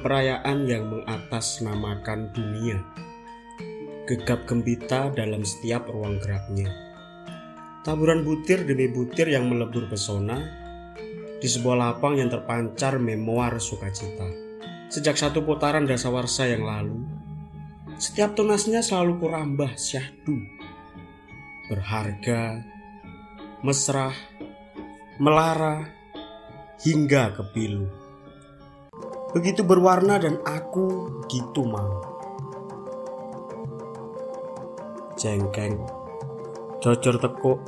perayaan yang mengatasnamakan dunia. Gegap gempita dalam setiap ruang geraknya. Taburan butir demi butir yang melebur pesona di sebuah lapang yang terpancar memoir sukacita. Sejak satu putaran dasawarsa yang lalu, setiap tunasnya selalu kurambah syahdu. Berharga, mesra, melara, hingga kepilu. Begitu berwarna dan aku gitu mau. Jengkeng, cocor tekuk,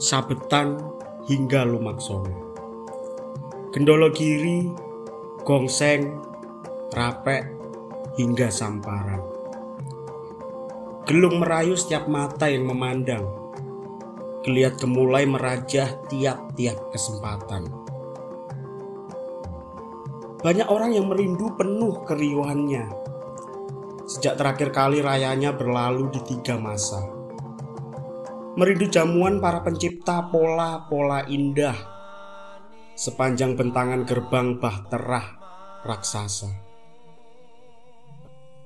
sabetan hingga lumaksono. Gendolo kiri, gongseng, rapek, hingga samparan. Gelung merayu setiap mata yang memandang. Geliat kemulai merajah tiap-tiap kesempatan. Banyak orang yang merindu penuh keriuhannya. Sejak terakhir kali rayanya berlalu di tiga masa. Merindu jamuan para pencipta pola-pola indah sepanjang bentangan gerbang Bahterah raksasa.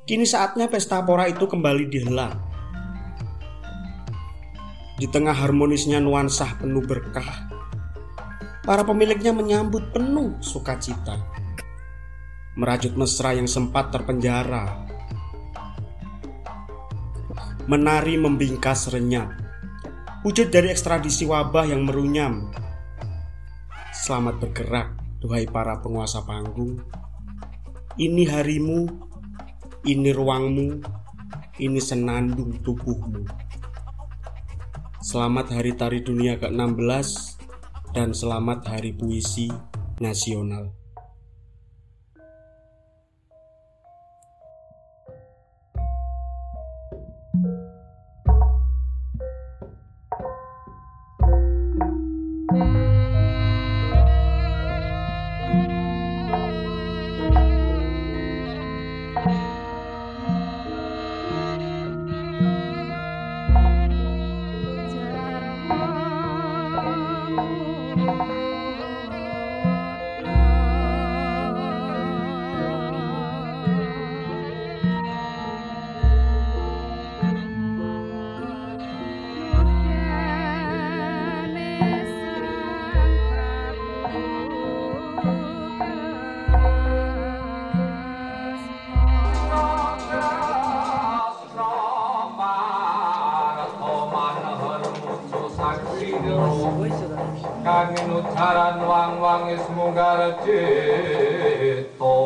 Kini saatnya pesta pora itu kembali dihelat. Di tengah harmonisnya nuansa penuh berkah, para pemiliknya menyambut penuh sukacita. Merajut mesra yang sempat terpenjara. Menari membingkas renyap. Wujud dari ekstradisi wabah yang merunyam Selamat bergerak, duhai para penguasa panggung. Ini harimu, ini ruangmu, ini senandung tubuhmu. Selamat Hari Tari Dunia ke-16 dan selamat Hari Puisi Nasional. kangen ucaran wang-wangis munggar cito